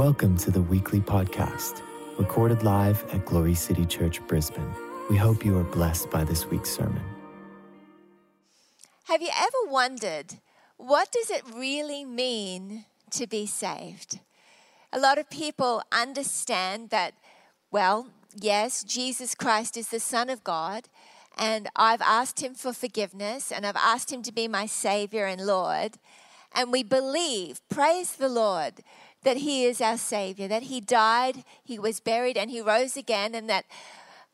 Welcome to the weekly podcast, recorded live at Glory City Church, Brisbane. We hope you are blessed by this week's sermon. Have you ever wondered what does it really mean to be saved? A lot of people understand that, well, yes, Jesus Christ is the Son of God, and I've asked Him for forgiveness, and I've asked Him to be my Savior and Lord. And we believe, praise the Lord, that He is our Savior, that He died, He was buried, and He rose again, and that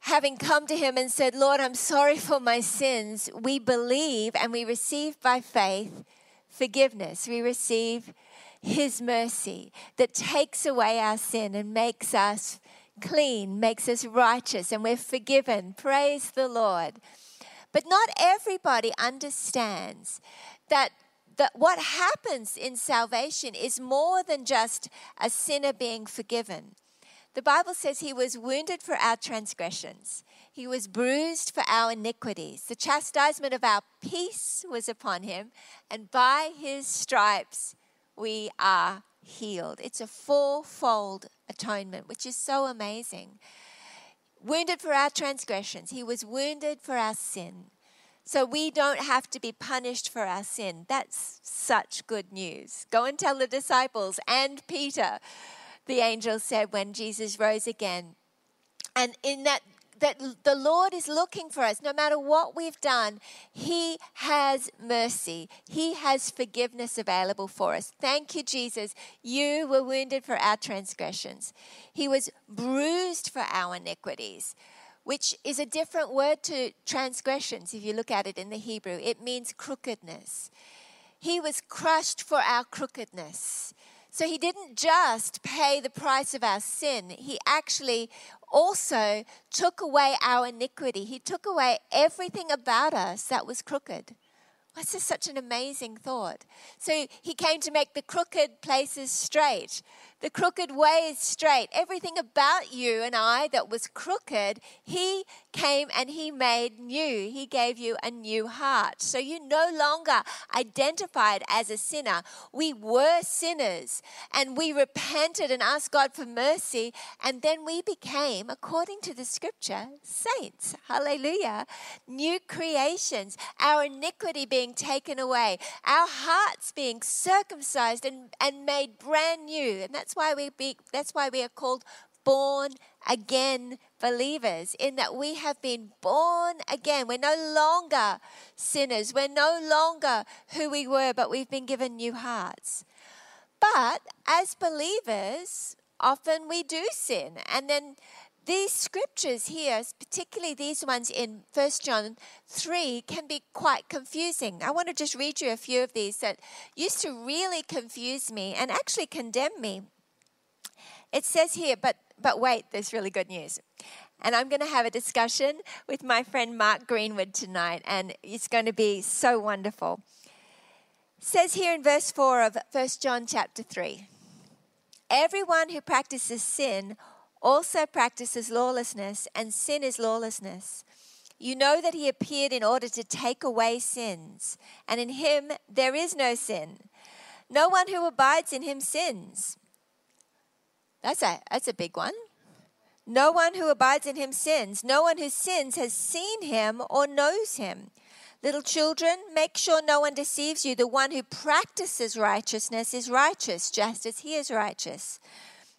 having come to Him and said, Lord, I'm sorry for my sins, we believe and we receive by faith forgiveness. We receive His mercy that takes away our sin and makes us clean, makes us righteous, and we're forgiven. Praise the Lord. But not everybody understands that that what happens in salvation is more than just a sinner being forgiven. The Bible says he was wounded for our transgressions. He was bruised for our iniquities. The chastisement of our peace was upon him, and by his stripes we are healed. It's a fourfold atonement, which is so amazing. Wounded for our transgressions, he was wounded for our sin. So we don't have to be punished for our sin. That's such good news. Go and tell the disciples and Peter, the angel said when Jesus rose again. And in that that the Lord is looking for us. No matter what we've done, He has mercy. He has forgiveness available for us. Thank you, Jesus. You were wounded for our transgressions, He was bruised for our iniquities which is a different word to transgressions if you look at it in the Hebrew. It means crookedness. He was crushed for our crookedness. So he didn't just pay the price of our sin, he actually also took away our iniquity. He took away everything about us that was crooked. That's just such an amazing thought. So he came to make the crooked places straight the crooked way is straight. Everything about you and I that was crooked, He came and He made new. He gave you a new heart. So you no longer identified as a sinner. We were sinners and we repented and asked God for mercy. And then we became, according to the scripture, saints. Hallelujah. New creations, our iniquity being taken away, our hearts being circumcised and, and made brand new. And that's that's why we be, that's why we are called born again believers in that we have been born again. We're no longer sinners. We're no longer who we were, but we've been given new hearts. But as believers, often we do sin. And then these scriptures here, particularly these ones in 1 John 3, can be quite confusing. I want to just read you a few of these that used to really confuse me and actually condemn me. It says here, but, but wait, there's really good news. And I'm going to have a discussion with my friend Mark Greenwood tonight, and it's going to be so wonderful. It says here in verse 4 of 1 John chapter 3 Everyone who practices sin also practices lawlessness, and sin is lawlessness. You know that he appeared in order to take away sins, and in him there is no sin. No one who abides in him sins. That's a, that's a big one. No one who abides in him sins. No one who sins has seen him or knows him. Little children, make sure no one deceives you. The one who practices righteousness is righteous, just as he is righteous.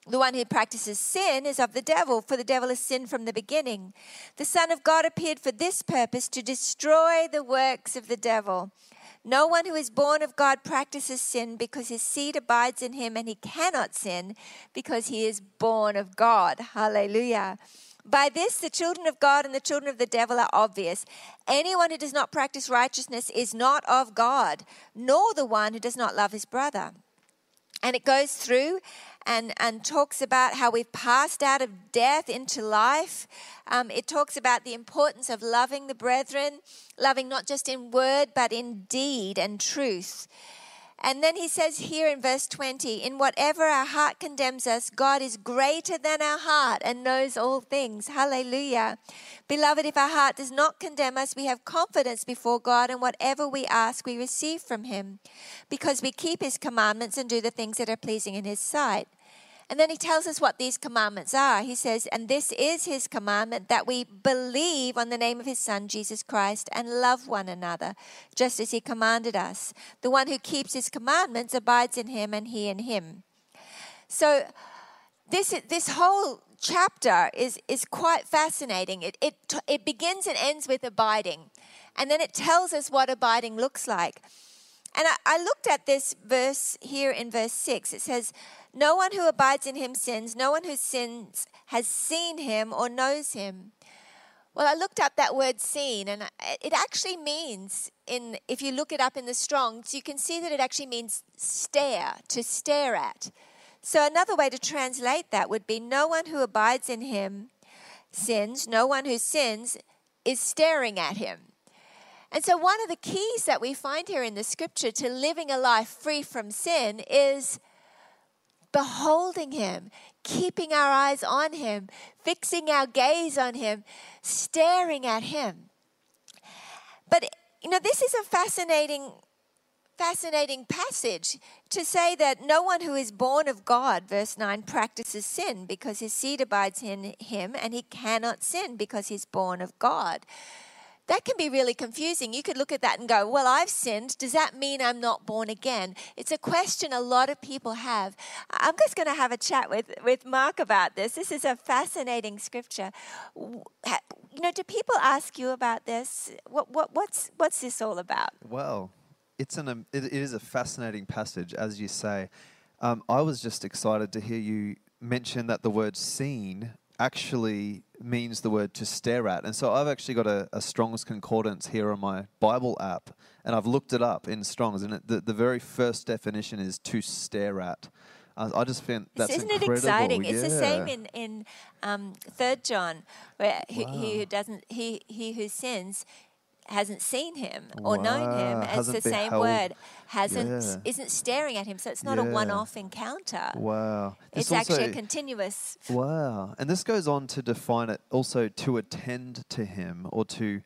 The one who practices sin is of the devil, for the devil has sinned from the beginning. The Son of God appeared for this purpose to destroy the works of the devil. No one who is born of God practices sin because his seed abides in him and he cannot sin because he is born of God. Hallelujah. By this, the children of God and the children of the devil are obvious. Anyone who does not practice righteousness is not of God, nor the one who does not love his brother. And it goes through and, and talks about how we've passed out of death into life. Um, it talks about the importance of loving the brethren, loving not just in word, but in deed and truth. And then he says here in verse 20, in whatever our heart condemns us, God is greater than our heart and knows all things. Hallelujah. Beloved, if our heart does not condemn us, we have confidence before God, and whatever we ask, we receive from him, because we keep his commandments and do the things that are pleasing in his sight. And then he tells us what these commandments are. He says, And this is his commandment that we believe on the name of his Son, Jesus Christ, and love one another, just as he commanded us. The one who keeps his commandments abides in him, and he in him. So, this, this whole chapter is, is quite fascinating. It, it, it begins and ends with abiding, and then it tells us what abiding looks like. And I, I looked at this verse here in verse 6. It says, no one who abides in him sins. No one who sins has seen him or knows him. Well, I looked up that word seen, and it actually means, in if you look it up in the Strongs, you can see that it actually means stare, to stare at. So another way to translate that would be no one who abides in him sins, no one who sins is staring at him. And so, one of the keys that we find here in the scripture to living a life free from sin is beholding Him, keeping our eyes on Him, fixing our gaze on Him, staring at Him. But, you know, this is a fascinating, fascinating passage to say that no one who is born of God, verse 9, practices sin because his seed abides in him and he cannot sin because he's born of God that can be really confusing. You could look at that and go, Well, I've sinned. Does that mean I'm not born again? It's a question a lot of people have. I'm just going to have a chat with, with Mark about this. This is a fascinating scripture. You know, do people ask you about this? What, what, what's, what's this all about? Well, it's an, it, it is a fascinating passage, as you say. Um, I was just excited to hear you mention that the word seen actually means the word to stare at. And so I've actually got a, a Strong's Concordance here on my Bible app, and I've looked it up in Strong's, and it, the, the very first definition is to stare at. I, just think that's Isn't incredible. it exciting? Yeah. It's the same in in um, Third John, where wow. he, he, who doesn't he he who sins hasn't seen him or wow. known him. as the same word. Hasn't yeah. isn't staring at him. So it's not yeah. a one-off encounter. Wow. It's actually a continuous. Wow. And this goes on to define it also to attend to him or to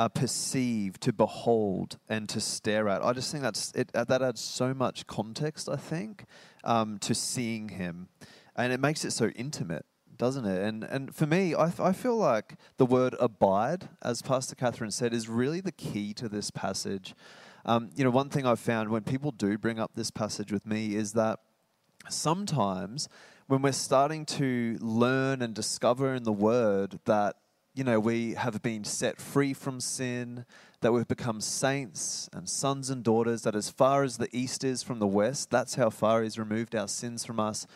uh, perceive, to behold, and to stare at. I just think that's it. Uh, that adds so much context. I think um, to seeing him, and it makes it so intimate doesn't it? And and for me, I, I feel like the word abide, as Pastor Catherine said, is really the key to this passage. Um, you know, one thing I've found when people do bring up this passage with me is that sometimes when we're starting to learn and discover in the Word that you know we have been set free from sin, that we've become saints and sons and daughters, that as far as the east is from the west, that's how far He's removed our sins from us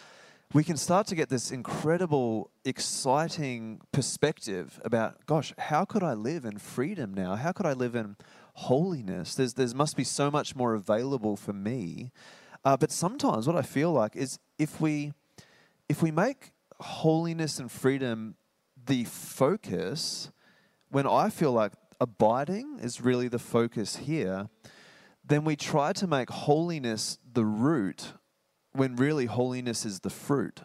we can start to get this incredible, exciting perspective about, gosh, how could I live in freedom now? How could I live in holiness? There's, there must be so much more available for me. Uh, but sometimes what I feel like is if we, if we make holiness and freedom the focus, when I feel like abiding is really the focus here, then we try to make holiness the root when really holiness is the fruit.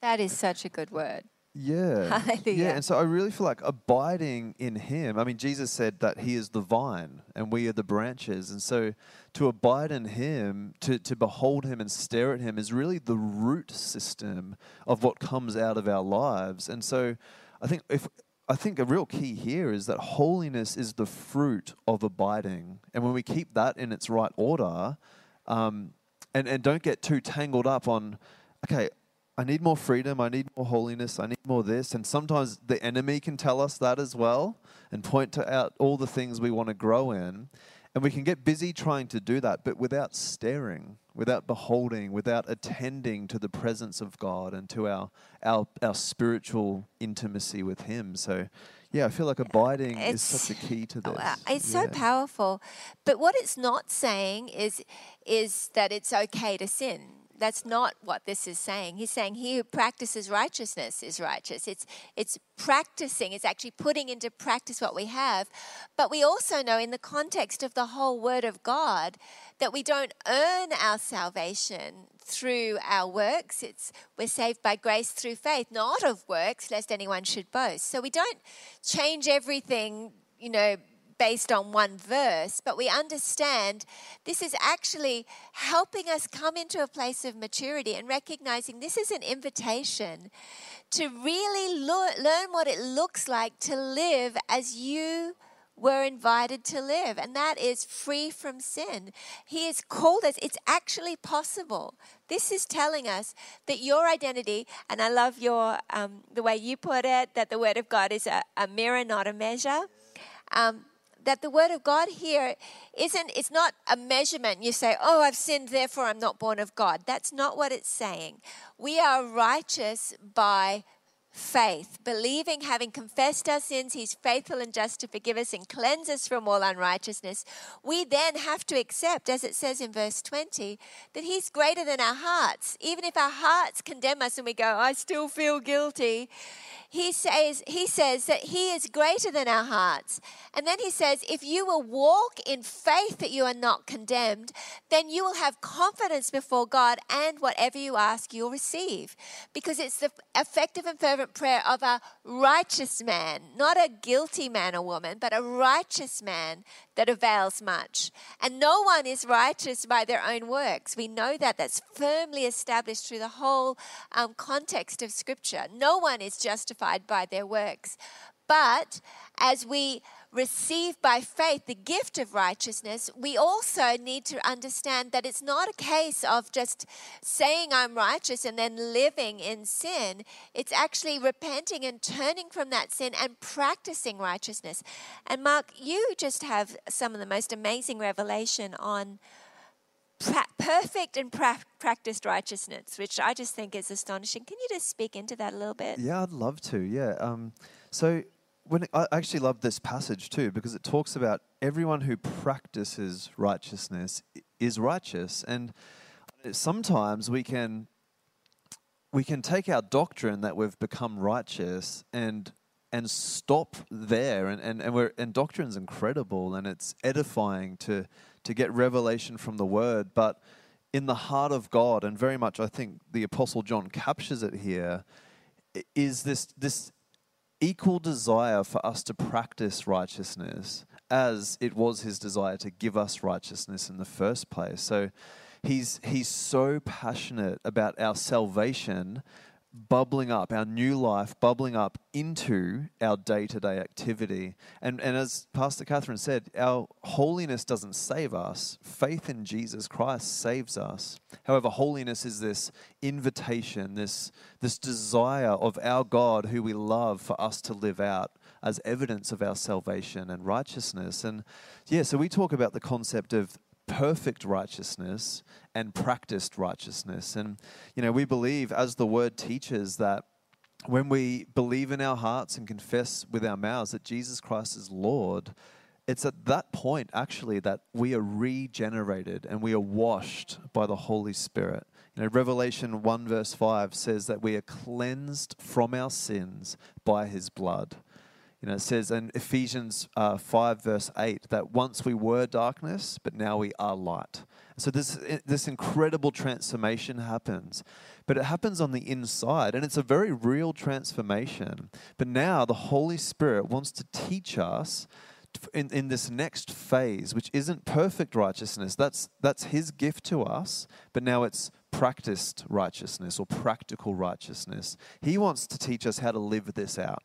That is such a good word. Yeah. Hallelujah. Yeah, and so I really feel like abiding in Him. I mean, Jesus said that He is the vine and we are the branches. And so to abide in Him, to, to behold Him and stare at Him, is really the root system of what comes out of our lives. And so I think if. I think a real key here is that holiness is the fruit of abiding. And when we keep that in its right order, um, and, and don't get too tangled up on, okay, I need more freedom, I need more holiness, I need more this. And sometimes the enemy can tell us that as well and point to out all the things we want to grow in. And we can get busy trying to do that, but without staring, without beholding, without attending to the presence of God and to our, our, our spiritual intimacy with Him. So, yeah, I feel like abiding it's, is such a key to oh, this. It's yeah. so powerful. But what it's not saying is is that it's okay to sin. That's not what this is saying. He's saying he who practices righteousness is righteous. It's it's practicing, it's actually putting into practice what we have. But we also know in the context of the whole word of God that we don't earn our salvation through our works. It's we're saved by grace through faith, not of works, lest anyone should boast. So we don't change everything, you know, based on one verse, but we understand this is actually helping us come into a place of maturity and recognizing this is an invitation to really lo- learn what it looks like to live as you were invited to live, and that is free from sin. He has called us, it's actually possible. This is telling us that your identity, and I love your um, the way you put it, that the Word of God is a, a mirror, not a measure. Um, that the word of God here isn't, it's not a measurement. You say, oh, I've sinned, therefore I'm not born of God. That's not what it's saying. We are righteous by faith, believing, having confessed our sins, He's faithful and just to forgive us and cleanse us from all unrighteousness. We then have to accept, as it says in verse 20, that He's greater than our hearts. Even if our hearts condemn us and we go, I still feel guilty, he says, he says that he is greater than our hearts. And then he says, if you will walk in faith that you are not condemned, then you will have confidence before God, and whatever you ask, you'll receive. Because it's the effective and fervent prayer of a righteous man, not a guilty man or woman, but a righteous man that avails much. And no one is righteous by their own works. We know that. That's firmly established through the whole um, context of Scripture. No one is justified by their works. But as we receive by faith the gift of righteousness, we also need to understand that it's not a case of just saying I'm righteous and then living in sin. It's actually repenting and turning from that sin and practicing righteousness. And Mark, you just have some of the most amazing revelation on pra- perfect and pra- practiced righteousness, which I just think is astonishing. Can you just speak into that a little bit? Yeah, I'd love to. Yeah. Um, so when I actually love this passage too because it talks about everyone who practices righteousness is righteous, and sometimes we can we can take our doctrine that we've become righteous and and stop there. And, and, and we're and doctrine's incredible and it's edifying to to get revelation from the word. But in the heart of God and very much I think the apostle John captures it here is this this equal desire for us to practice righteousness as it was his desire to give us righteousness in the first place. So he's he's so passionate about our salvation bubbling up, our new life bubbling up into our day to day activity. And, and as Pastor Catherine said, our holiness doesn't save us, faith in Jesus Christ saves us. However, holiness is this invitation, this, this desire of our God, who we love, for us to live out as evidence of our salvation and righteousness. And yeah, so we talk about the concept of perfect righteousness and practiced righteousness. And, you know, we believe, as the word teaches, that when we believe in our hearts and confess with our mouths that Jesus Christ is Lord, it's at that point actually that we are regenerated and we are washed by the Holy Spirit. You know, Revelation 1 verse 5 says that we are cleansed from our sins by his blood. You know, it says in Ephesians uh, 5, verse 8, that once we were darkness, but now we are light. So this, this incredible transformation happens, but it happens on the inside, and it's a very real transformation. But now the Holy Spirit wants to teach us in, in this next phase, which isn't perfect righteousness. That's, that's His gift to us, but now it's practiced righteousness or practical righteousness. He wants to teach us how to live this out.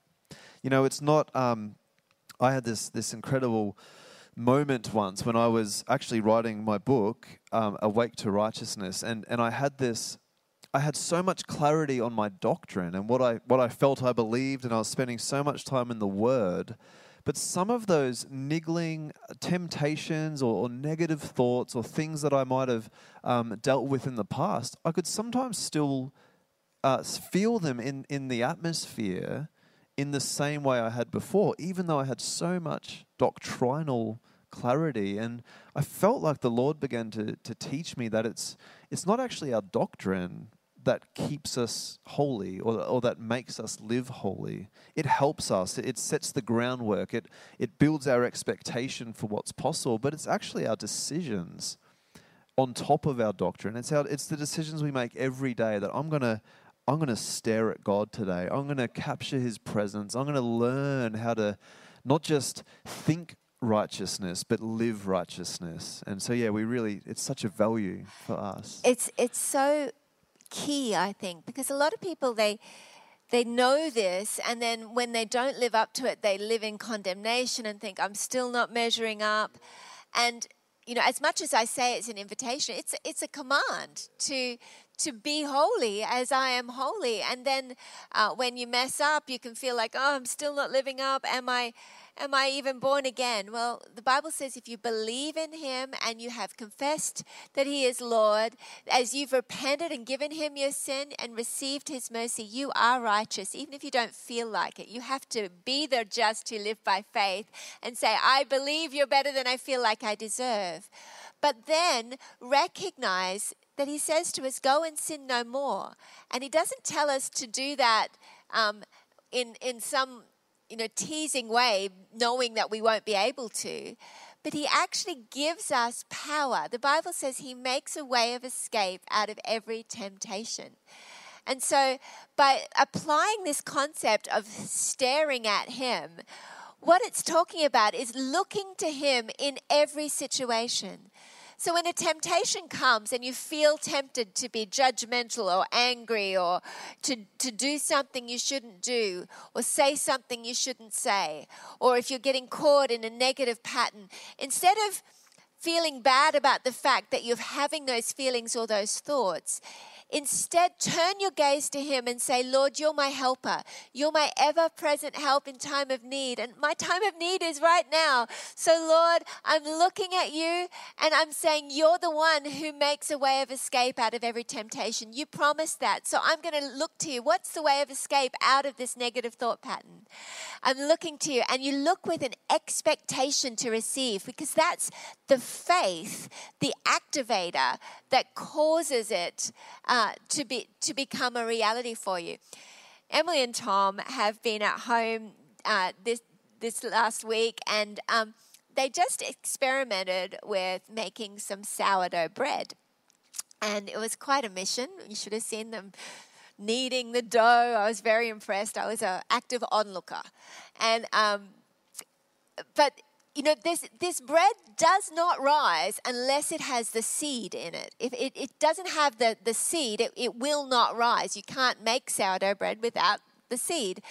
You know, it's not. Um, I had this this incredible moment once when I was actually writing my book, um, Awake to Righteousness, and and I had this. I had so much clarity on my doctrine and what I what I felt I believed, and I was spending so much time in the Word. But some of those niggling temptations or, or negative thoughts or things that I might have um, dealt with in the past, I could sometimes still uh, feel them in, in the atmosphere in the same way I had before, even though I had so much doctrinal clarity. And I felt like the Lord began to, to teach me that it's, it's not actually our doctrine that keeps us holy or, or that makes us live holy. It helps us, it sets the groundwork, it, it builds our expectation for what's possible, but it's actually our decisions on top of our doctrine. It's, it's the decisions we make every day that I'm going to I'm going to stare at God today. I'm going to capture his presence. I'm going to learn how to not just think righteousness, but live righteousness. And so, yeah, we really, it's such a value for us. It's it's so key, I think, because a lot of people they they know this, and then when they don't live up to it, they live in condemnation and think, "I'm still not measuring up." And you know, as much as I say it's an invitation, it's it's a command to to be holy as I am holy. And then uh, when you mess up, you can feel like, "Oh, I'm still not living up. Am I?" Am I even born again? Well, the Bible says if you believe in Him and you have confessed that He is Lord, as you've repented and given Him your sin and received His mercy, you are righteous, even if you don't feel like it. You have to be the just to live by faith and say, I believe you're better than I feel like I deserve. But then recognize that He says to us, Go and sin no more. And He doesn't tell us to do that. Um, in, in some you know, teasing way, knowing that we won't be able to. But he actually gives us power. The Bible says he makes a way of escape out of every temptation. And so, by applying this concept of staring at him, what it's talking about is looking to him in every situation. So when a temptation comes and you feel tempted to be judgmental or angry or to, to do something you shouldn't do or say something you shouldn't say, or if you're getting caught in a negative pattern, instead of feeling bad about the fact that you're having those feelings or those thoughts, Instead, turn your gaze to Him and say, Lord, you're my helper. You're my ever present help in time of need. And my time of need is right now. So, Lord, I'm looking at you and I'm saying, You're the one who makes a way of escape out of every temptation. You promised that. So, I'm going to look to you. What's the way of escape out of this negative thought pattern? I'm looking to you. And you look with an expectation to receive because that's the faith, the activator that causes it. Uh, uh, to be to become a reality for you. Emily and Tom have been at home uh, this this last week, and um, they just experimented with making some sourdough bread, and it was quite a mission. You should have seen them kneading the dough. I was very impressed. I was an active onlooker, and um, but you know, this, this bread does not rise unless it has the seed in it. If it, it doesn't have the, the seed, it, it will not rise. You can't make sourdough bread without the seed.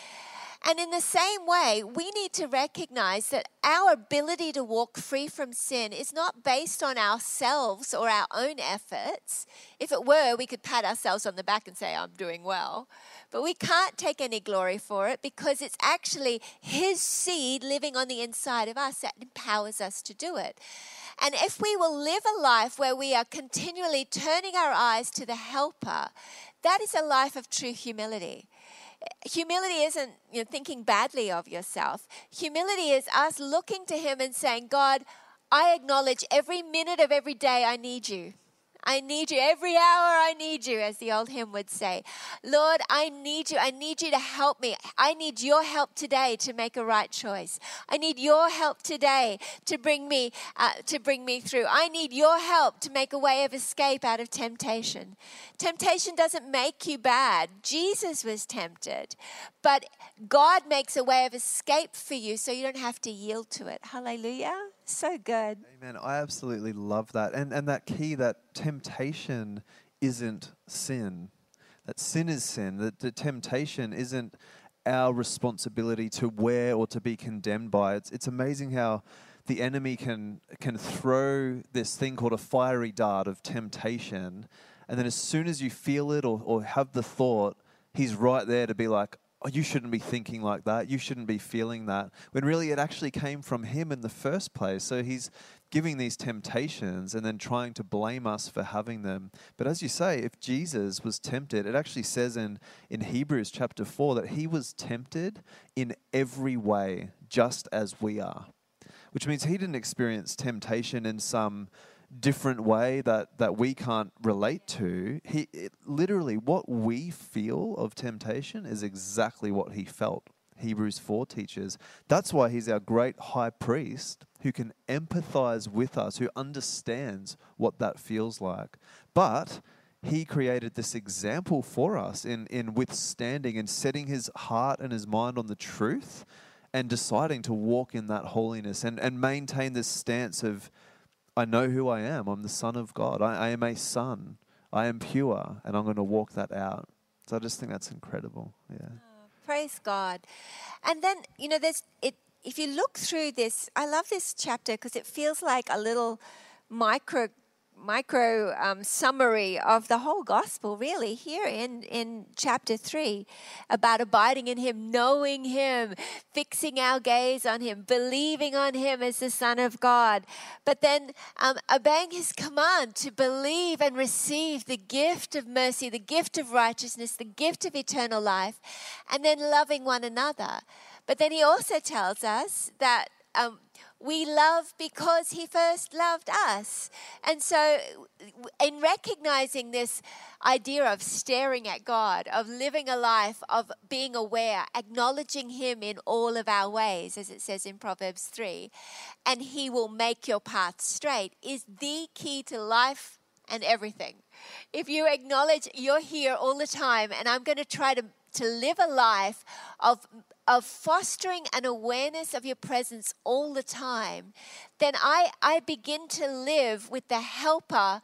And in the same way, we need to recognize that our ability to walk free from sin is not based on ourselves or our own efforts. If it were, we could pat ourselves on the back and say, I'm doing well. But we can't take any glory for it because it's actually His seed living on the inside of us that empowers us to do it. And if we will live a life where we are continually turning our eyes to the helper, that is a life of true humility. Humility isn't you know, thinking badly of yourself. Humility is us looking to Him and saying, God, I acknowledge every minute of every day I need you. I need you. Every hour I need you, as the old hymn would say. Lord, I need you. I need you to help me. I need your help today to make a right choice. I need your help today to bring me uh, to bring me through. I need your help to make a way of escape out of temptation. Temptation doesn't make you bad. Jesus was tempted, but God makes a way of escape for you so you don't have to yield to it. Hallelujah. So good. Amen. I absolutely love that. And and that key that temptation isn't sin. That sin is sin. That the temptation isn't our responsibility to wear or to be condemned by. It's it's amazing how the enemy can can throw this thing called a fiery dart of temptation, and then as soon as you feel it or, or have the thought, he's right there to be like, oh, you shouldn't be thinking like that. You shouldn't be feeling that. When really it actually came from him in the first place. So he's giving these temptations and then trying to blame us for having them. But as you say, if Jesus was tempted, it actually says in, in Hebrews chapter 4 that he was tempted in every way, just as we are. Which means he didn't experience temptation in some different way that, that we can't relate to. He it, literally what we feel of temptation is exactly what he felt. Hebrews 4 teaches. That's why he's our great high priest who can empathize with us, who understands what that feels like. But he created this example for us in, in withstanding and setting his heart and his mind on the truth and deciding to walk in that holiness and, and maintain this stance of, I know who I am. I'm the Son of God. I, I am a son. I am pure, and I'm going to walk that out. So I just think that's incredible. Yeah. Oh, praise God. And then, you know, there's it if you look through this, I love this chapter because it feels like a little micro micro um, summary of the whole gospel, really, here in, in chapter 3 about abiding in Him, knowing Him, fixing our gaze on Him, believing on Him as the Son of God, but then um, obeying His command to believe and receive the gift of mercy, the gift of righteousness, the gift of eternal life, and then loving one another. But then He also tells us that. Um, we love because he first loved us. And so, in recognizing this idea of staring at God, of living a life of being aware, acknowledging him in all of our ways, as it says in Proverbs 3, and he will make your path straight, is the key to life and everything. If you acknowledge you're here all the time, and I'm going to try to to live a life of of fostering an awareness of your presence all the time, then I, I begin to live with the helper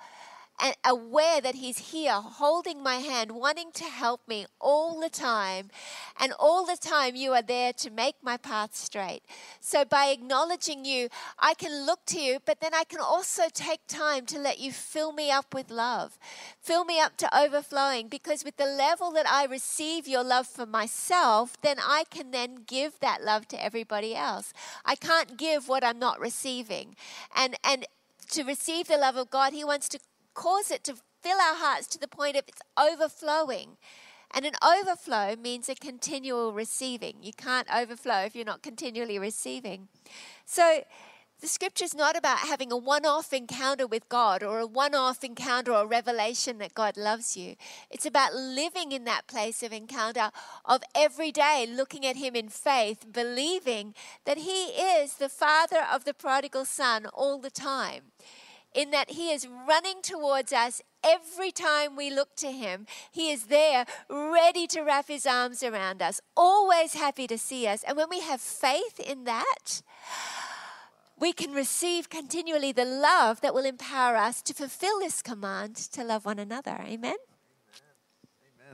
and aware that He's here, holding my hand, wanting to help me all the time. And all the time, you are there to make my path straight. So, by acknowledging you, I can look to you, but then I can also take time to let you fill me up with love, fill me up to overflowing. Because with the level that I receive your love for myself, then I can then give that love to everybody else. I can't give what I'm not receiving. And, and, to receive the love of God, He wants to cause it to fill our hearts to the point of it's overflowing. And an overflow means a continual receiving. You can't overflow if you're not continually receiving. So the scripture is not about having a one off encounter with God or a one off encounter or revelation that God loves you. It's about living in that place of encounter, of every day looking at Him in faith, believing that He is the Father of the prodigal Son all the time in that He is running towards us every time we look to Him. He is there, ready to wrap His arms around us, always happy to see us. And when we have faith in that, we can receive continually the love that will empower us to fulfill this command to love one another. Amen.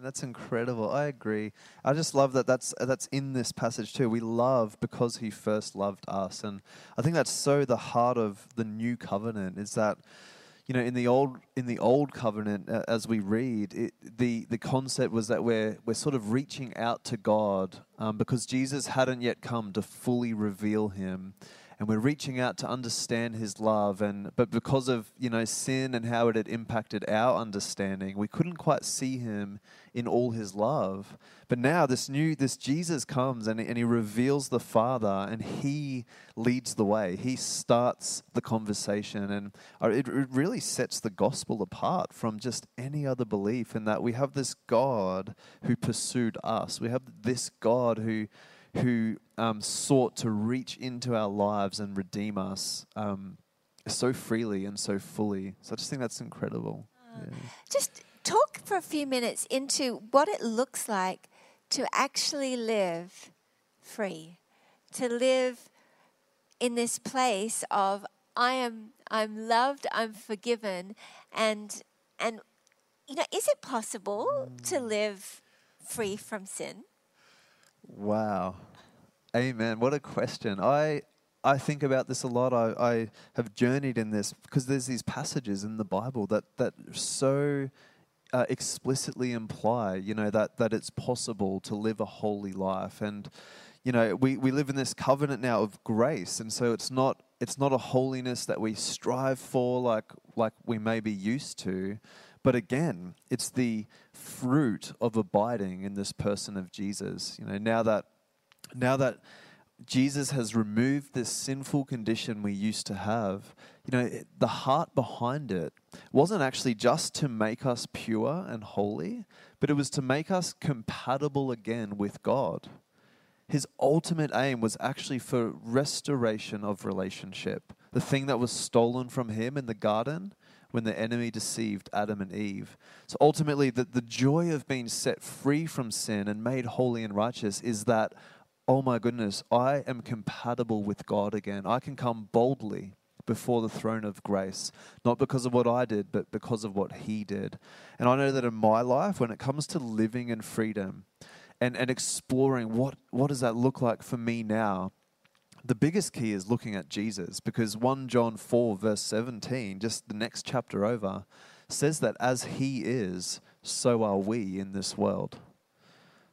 That's incredible. I agree. I just love that that's that's in this passage too. We love because he first loved us. And I think that's so the heart of the new covenant is that you know in the old in the old covenant uh, as we read it, the the concept was that we're we're sort of reaching out to God um, because Jesus hadn't yet come to fully reveal him and we're reaching out to understand his love. And but because of you know sin and how it had impacted our understanding we couldn't quite see him in all his love. But now this new this jesus comes and, and he reveals the father and he leads the way. He starts the conversation. And it, it really sets the gospel apart from just any other belief in that we have this god who pursued us. We have this god who who um, sought to reach into our lives and redeem us um, so freely and so fully. So I just think that's incredible. Uh, yeah. Just talk for a few minutes into what it looks like to actually live free, to live in this place of I am I'm loved, I'm forgiven, and and you know, is it possible mm. to live free from sin? Wow. Amen. What a question. I I think about this a lot. I, I have journeyed in this because there's these passages in the Bible that that so uh, explicitly imply, you know, that that it's possible to live a holy life, and you know, we, we live in this covenant now of grace, and so it's not it's not a holiness that we strive for like like we may be used to, but again, it's the fruit of abiding in this person of Jesus. You know, now that now that Jesus has removed this sinful condition we used to have, you know, the heart behind it wasn't actually just to make us pure and holy, but it was to make us compatible again with God. His ultimate aim was actually for restoration of relationship. The thing that was stolen from him in the garden when the enemy deceived Adam and Eve. So ultimately, the, the joy of being set free from sin and made holy and righteous is that oh my goodness, I am compatible with God again. I can come boldly before the throne of grace, not because of what I did, but because of what He did. And I know that in my life, when it comes to living in freedom and, and exploring what, what does that look like for me now, the biggest key is looking at Jesus because 1 John 4, verse 17, just the next chapter over, says that as He is, so are we in this world.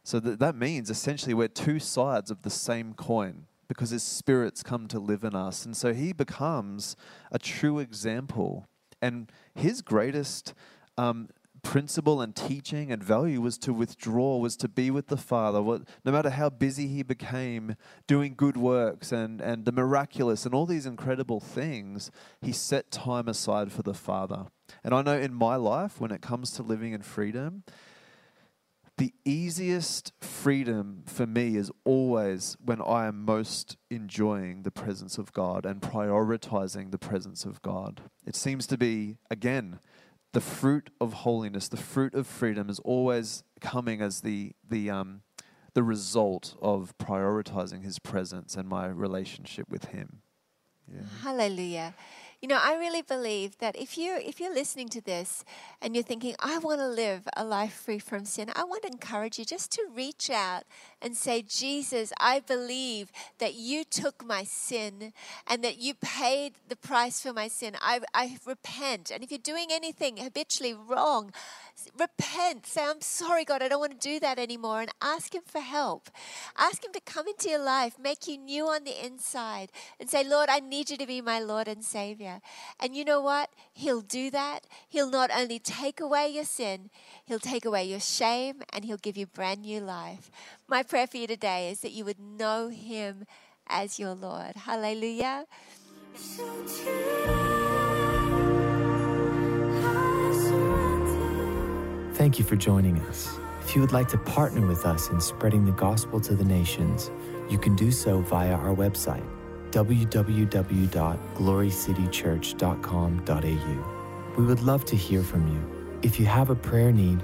So that, that means essentially we're two sides of the same coin because his spirits come to live in us. And so he becomes a true example. And his greatest um, principle and teaching and value was to withdraw, was to be with the Father. What, no matter how busy he became doing good works and, and the miraculous and all these incredible things, he set time aside for the Father. And I know in my life, when it comes to living in freedom, the easiest freedom for me is always when I am most enjoying the presence of God and prioritizing the presence of God. It seems to be, again, the fruit of holiness, the fruit of freedom is always coming as the, the, um, the result of prioritizing His presence and my relationship with Him. Yeah. Hallelujah. You know, I really believe that if you're if you're listening to this and you're thinking, I want to live a life free from sin, I want to encourage you just to reach out and say, Jesus, I believe that you took my sin and that you paid the price for my sin. I, I repent. And if you're doing anything habitually wrong, repent. Say, I'm sorry, God, I don't want to do that anymore. And ask Him for help. Ask Him to come into your life, make you new on the inside, and say, Lord, I need you to be my Lord and Savior. And you know what? He'll do that. He'll not only take away your sin, He'll take away your shame, and He'll give you brand new life. My prayer for you today is that you would know Him as your Lord. Hallelujah. Thank you for joining us. If you would like to partner with us in spreading the gospel to the nations, you can do so via our website, www.glorycitychurch.com.au. We would love to hear from you. If you have a prayer need,